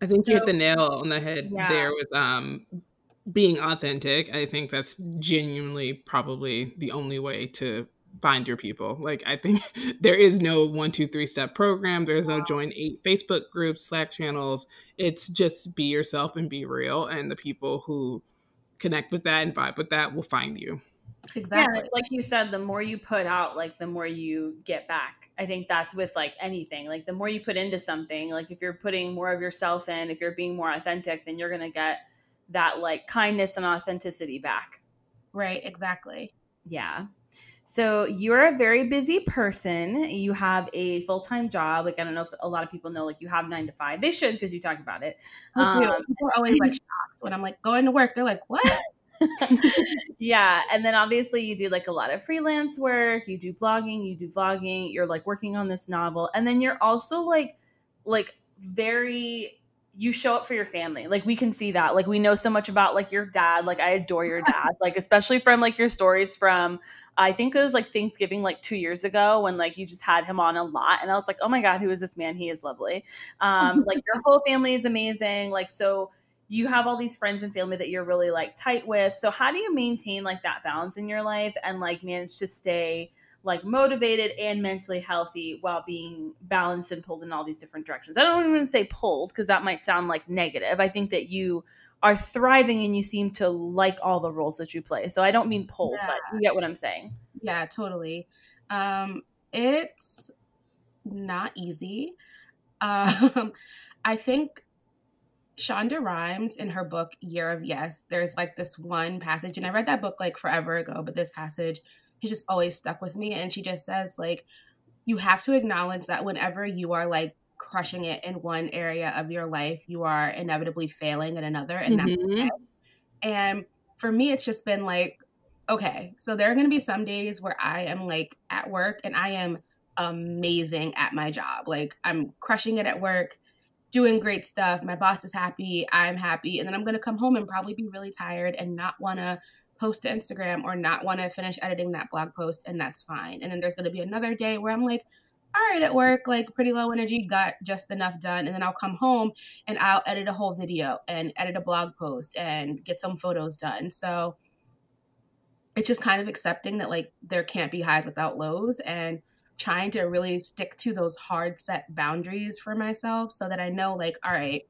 I think so, you hit the nail on the head yeah. there with um being authentic. I think that's genuinely probably the only way to find your people. Like I think there is no one, two, three step program. There's no join eight Facebook groups, Slack channels. It's just be yourself and be real. And the people who connect with that and vibe with that will find you. Exactly. Yeah, like you said, the more you put out, like the more you get back. I think that's with like anything. Like the more you put into something, like if you're putting more of yourself in, if you're being more authentic, then you're gonna get that like kindness and authenticity back. Right, exactly. Yeah. So you're a very busy person. You have a full time job. Like I don't know if a lot of people know, like you have nine to five. They should because you talk about it. Um, people are always like shocked when I'm like going to work. They're like, "What?" yeah, and then obviously you do like a lot of freelance work. You do blogging. You do vlogging. You're like working on this novel, and then you're also like, like very you show up for your family. Like we can see that. Like we know so much about like your dad. Like I adore your dad. Like especially from like your stories from I think it was like Thanksgiving like 2 years ago when like you just had him on a lot and I was like, "Oh my god, who is this man? He is lovely." Um like your whole family is amazing. Like so you have all these friends and family that you're really like tight with. So how do you maintain like that balance in your life and like manage to stay like motivated and mentally healthy while being balanced and pulled in all these different directions. I don't even say pulled because that might sound like negative. I think that you are thriving and you seem to like all the roles that you play. So I don't mean pulled, yeah. but you get what I'm saying. Yeah, totally. Um, it's not easy. Um, I think Shonda Rhimes in her book Year of Yes, there's like this one passage, and I read that book like forever ago, but this passage has just always stuck with me. And she just says, like, you have to acknowledge that whenever you are like crushing it in one area of your life, you are inevitably failing in another. And mm-hmm. that's And for me, it's just been like, okay, so there are going to be some days where I am like at work and I am amazing at my job. Like I'm crushing it at work, doing great stuff. My boss is happy. I'm happy. And then I'm going to come home and probably be really tired and not want to post to Instagram or not want to finish editing that blog post, and that's fine. And then there's going to be another day where I'm like, all right, at work, like pretty low energy, got just enough done. And then I'll come home and I'll edit a whole video and edit a blog post and get some photos done. So it's just kind of accepting that like there can't be highs without lows and trying to really stick to those hard set boundaries for myself so that I know like, all right,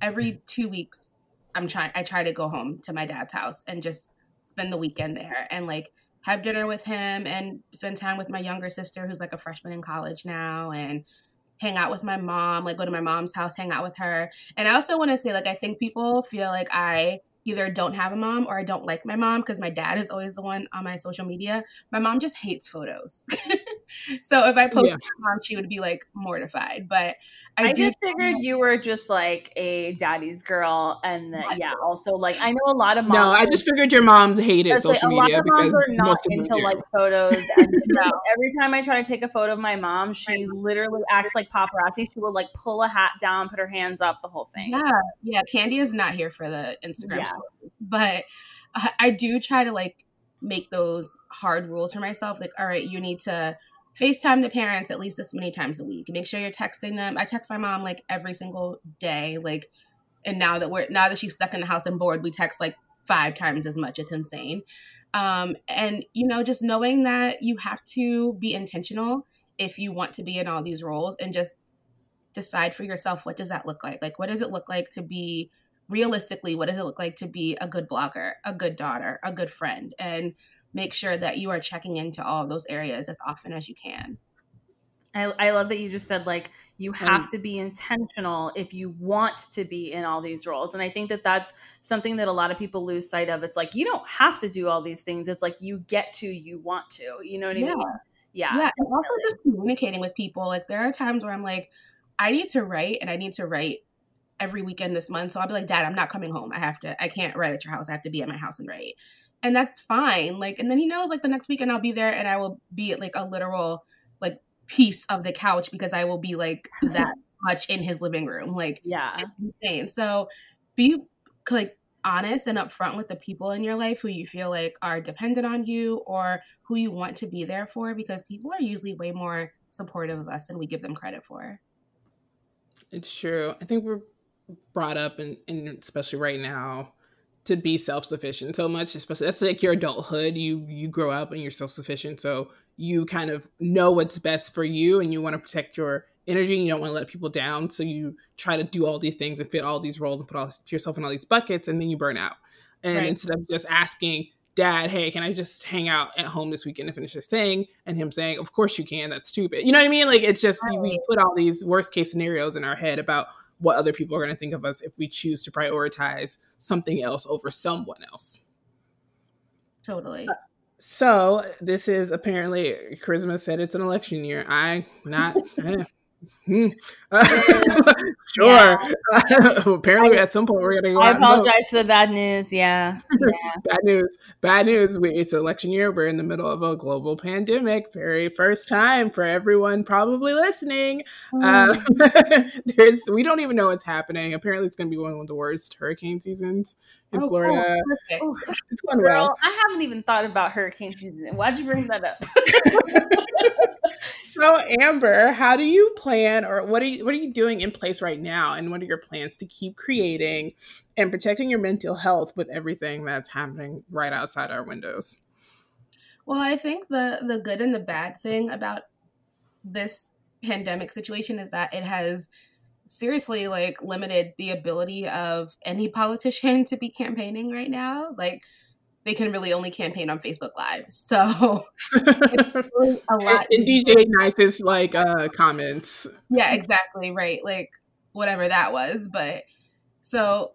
every two weeks I'm trying I try to go home to my dad's house and just spend the weekend there and like have dinner with him and spend time with my younger sister who's like a freshman in college now and hang out with my mom, like go to my mom's house, hang out with her. And I also want to say like I think people feel like I either don't have a mom or I don't like my mom because my dad is always the one on my social media. My mom just hates photos. so if I posted yeah. mom, she would be like mortified. But I, I just figured you were just like a daddy's girl, and the, yeah, also like I know a lot of moms. No, I just figured your moms hated social like, media because My moms are not into like photos. And no, every time I try to take a photo of my mom, she literally acts like paparazzi. She will like pull a hat down, put her hands up, the whole thing. Yeah, yeah. Candy is not here for the Instagram yeah. stories, but I do try to like make those hard rules for myself. Like, all right, you need to FaceTime the parents at least this many times a week. Make sure you're texting them. I text my mom like every single day. Like, and now that we're now that she's stuck in the house and bored, we text like five times as much. It's insane. Um, and you know, just knowing that you have to be intentional if you want to be in all these roles, and just decide for yourself what does that look like. Like, what does it look like to be realistically? What does it look like to be a good blogger, a good daughter, a good friend, and make sure that you are checking into all of those areas as often as you can. I, I love that you just said like you have um, to be intentional if you want to be in all these roles. And i think that that's something that a lot of people lose sight of. It's like you don't have to do all these things. It's like you get to you want to. You know what i yeah. mean? Yeah. Yeah. And also just communicating with people. Like there are times where i'm like i need to write and i need to write every weekend this month. So i'll be like dad i'm not coming home. I have to i can't write at your house. I have to be at my house and write and that's fine. Like, and then he knows like the next weekend I'll be there and I will be at like a literal like piece of the couch because I will be like that much in his living room. Like, yeah, insane. So be like honest and upfront with the people in your life who you feel like are dependent on you or who you want to be there for because people are usually way more supportive of us than we give them credit for. It's true. I think we're brought up and, and especially right now to be self-sufficient so much especially that's like your adulthood you you grow up and you're self-sufficient so you kind of know what's best for you and you want to protect your energy and you don't want to let people down so you try to do all these things and fit all these roles and put all, yourself in all these buckets and then you burn out and right. instead of just asking dad hey can i just hang out at home this weekend and finish this thing and him saying of course you can that's stupid you know what i mean like it's just right. we put all these worst case scenarios in our head about what other people are going to think of us if we choose to prioritize something else over someone else. Totally. So this is apparently Charisma said it's an election year. I not. eh. Hmm. sure. Yeah. apparently, at some point, we're gonna go I out and vote. apologize for the bad news. Yeah. yeah. Bad news. Bad news. We, it's election year. We're in the middle of a global pandemic. Very first time for everyone probably listening. Um, there's we don't even know what's happening. Apparently, it's going to be one of the worst hurricane seasons in Oh, cool. Florida. Perfect. It's going Girl, well. I haven't even thought about hurricane season. Why'd you bring that up? So, Amber, how do you plan, or what are you what are you doing in place right now, and what are your plans to keep creating and protecting your mental health with everything that's happening right outside our windows? Well, I think the the good and the bad thing about this pandemic situation is that it has seriously like limited the ability of any politician to be campaigning right now. Like they can really only campaign on Facebook Live. So really a lot in DJ D-Nice's like uh comments. yeah, exactly, right. Like whatever that was, but so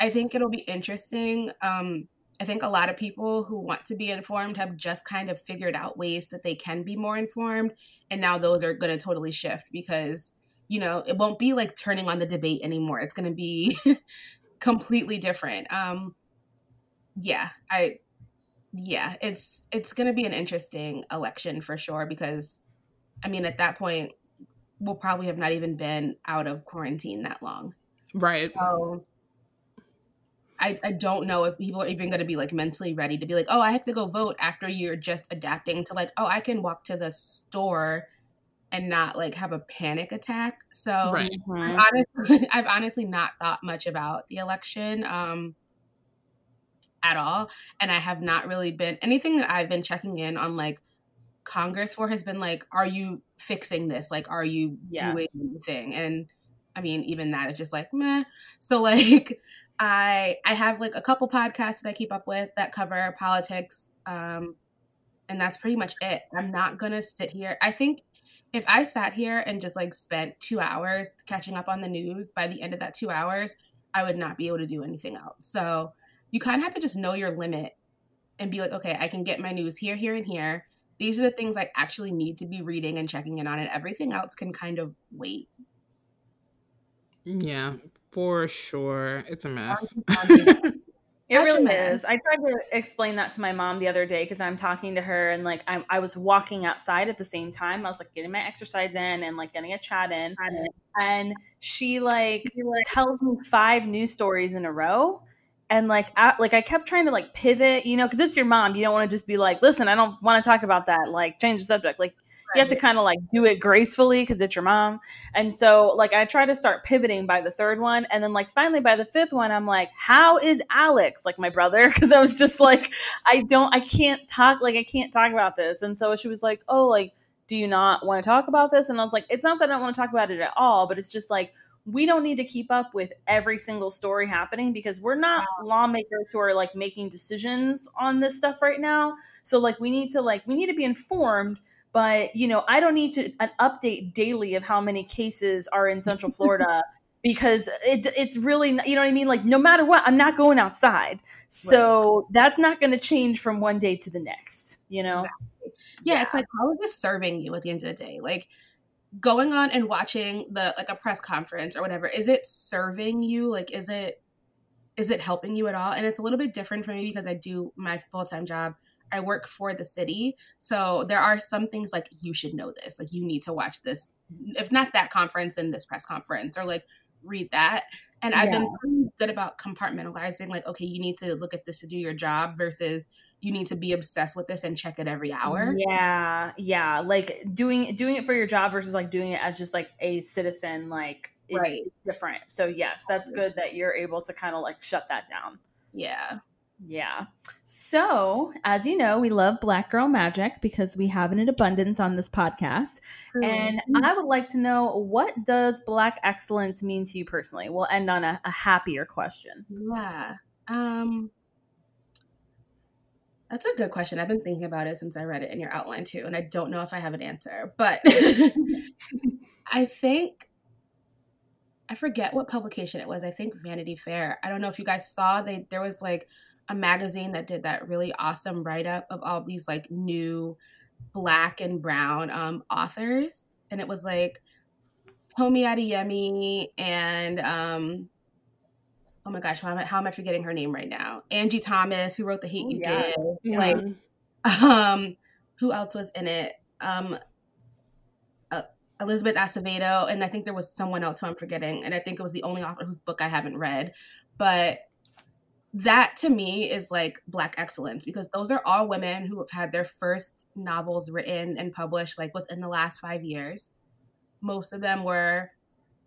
I think it'll be interesting. Um I think a lot of people who want to be informed have just kind of figured out ways that they can be more informed. And now those are going to totally shift because, you know, it won't be like turning on the debate anymore. It's going to be completely different. Um, yeah, I, yeah, it's, it's going to be an interesting election for sure because, I mean, at that point, we'll probably have not even been out of quarantine that long. Right. So I, I don't know if people are even going to be like mentally ready to be like, oh, I have to go vote after you're just adapting to like, oh, I can walk to the store and not like have a panic attack. So Right. Mhm. honestly, I've honestly not thought much about the election um, at all, and I have not really been anything that I've been checking in on like Congress for has been like, are you fixing this? Like, are you Yeah. doing anything? And I mean, even that is just like meh. So like, I I have like a couple podcasts that I keep up with that cover politics, um, and that's pretty much it. I'm not gonna sit here. I think if I sat here and just like spent two hours catching up on the news, by the end of that two hours, I would not be able to do anything else. So you kind of have to just know your limit and be like, okay, I can get my news here, here, and here. These are the things I actually need to be reading and checking in on, and everything else can kind of wait. Yeah, for sure. It's a mess. It really is. I tried to explain that to my mom the other day because I'm talking to her and like I'm, I was walking outside at the same time. I was like getting my exercise in and like getting a chat in, and she like tells me five news stories in a row. And like, I, like I kept trying to like pivot, you know, because it's your mom. You don't want to just be like, "Listen, I don't want to talk about that." Like, change the subject. Like, you have to kind of like do it gracefully because it's your mom. And so like I try to start pivoting by the third one. And then like finally by the fifth one, I'm like, how is Alex? Like my brother. Cause I was just like, I don't I can't talk like I can't talk about this. And so she was like, Oh, like, do you not want to talk about this? And I was like, it's not that I don't want to talk about it at all, but it's just like we don't need to keep up with every single story happening because we're not lawmakers who are like making decisions on this stuff right now. So like we need to like we need to be informed but you know i don't need to an update daily of how many cases are in central florida because it, it's really you know what i mean like no matter what i'm not going outside so that's not going to change from one day to the next you know yeah, it's like how is this serving you at the end of the day? Like going on and watching the like a press conference or whatever, is it serving you? Like is it is it helping you at all? And it's a little bit different for me because I do my full-time job. I work for the city. So there are some things like you should know this. Like you need to watch this if not that conference and this press conference or like read that. And I've been pretty good about compartmentalizing like okay, you need to look at this to do your job versus you need to be obsessed with this and check it every hour. yeah yeah like doing doing it for your job versus like doing it as just like a citizen like is Right. different so yes that's good that you're able to kind of like shut that down Yeah. Yeah. So, as you know, we love Black Girl Magic because we have it in abundance on this podcast. And I would like to know what does Black excellence mean to you personally? We'll end on a, a happier question. Yeah. Um That's a good question. I've been thinking about it since I read it in your outline too, and I don't know if I have an answer. But I think I forget what publication it was. I think Vanity Fair. I don't know if you guys saw they there was like a magazine that did that really awesome write up of all these like new black and brown um, authors, and it was like Tomi Adeyemi and um, oh my gosh, how am, I, how am I forgetting her name right now? Angie Thomas, who wrote The Hate You yeah. Give. Yeah. Like, um, who else was in it? Um, uh, Elizabeth Acevedo, and I think there was someone else who I'm forgetting, and I think it was the only author whose book I haven't read. But that to me is like black excellence because those are all women who have had their first novels written and published like within the last five years. Most of them were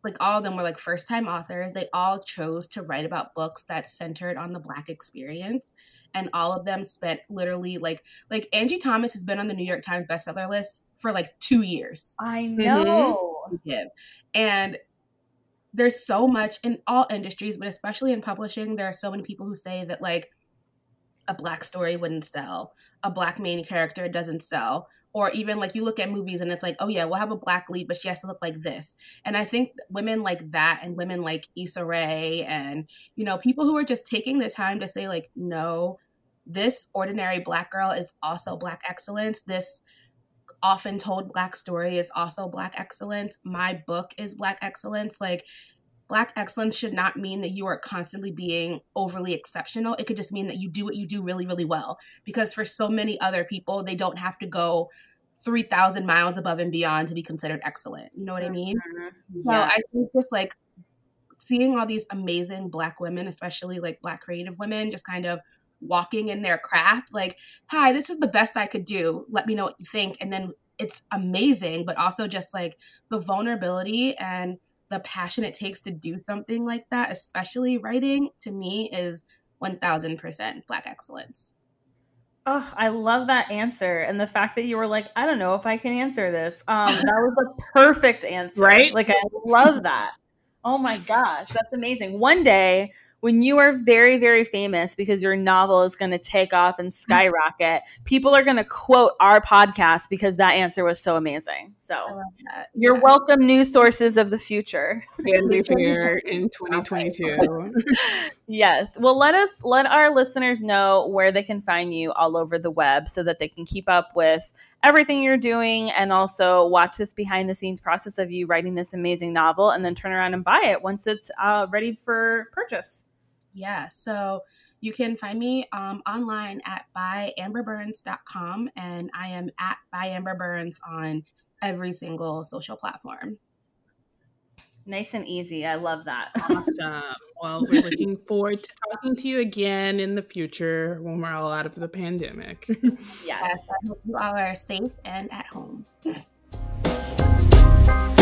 like all of them were like first time authors. They all chose to write about books that centered on the black experience. And all of them spent literally like like Angie Thomas has been on the New York Times bestseller list for like two years. I mm-hmm. know. Mm-hmm. And there's so much in all industries, but especially in publishing, there are so many people who say that like a black story wouldn't sell, a black main character doesn't sell, or even like you look at movies and it's like, oh yeah, we'll have a black lead, but she has to look like this. And I think women like that and women like Issa Rae and you know people who are just taking the time to say like, no, this ordinary black girl is also black excellence. This often told black story is also black excellence. My book is black excellence. Like black excellence should not mean that you are constantly being overly exceptional. It could just mean that you do what you do really really well. Because for so many other people they don't have to go 3000 miles above and beyond to be considered excellent. You know what i mean? Mm-hmm. so i think just like seeing all these amazing black women especially like black creative women just kind of walking in their craft like hi this is the best i could do let me know what you think and then it's amazing but also just like the vulnerability and the passion it takes to do something like that especially writing to me is 1000% black excellence Oh, I love that answer. And the fact that you were like, I don't know if I can answer this. Um, that was a perfect answer. Right? Like I love that. Oh my gosh, that's amazing. One day when you are very, very famous because your novel is going to take off and mm. skyrocket, people are going to quote our podcast because that answer was so amazing. So you're yeah. welcome, news sources of the future. And here in 2022. yes. Well, let us let our listeners know where they can find you all over the web so that they can keep up with everything you're doing and also watch this behind the scenes process of you writing this amazing novel and then turn around and buy it once it's uh, ready for purchase. Yeah. So you can find me um, online at byamberburns.com and I am at byamberburns on every single social platform. Nice and easy. I love that. Awesome. well, we're looking forward to talking to you again in the future when we're all out of the pandemic. Yes. yes I hope you all are safe and at home.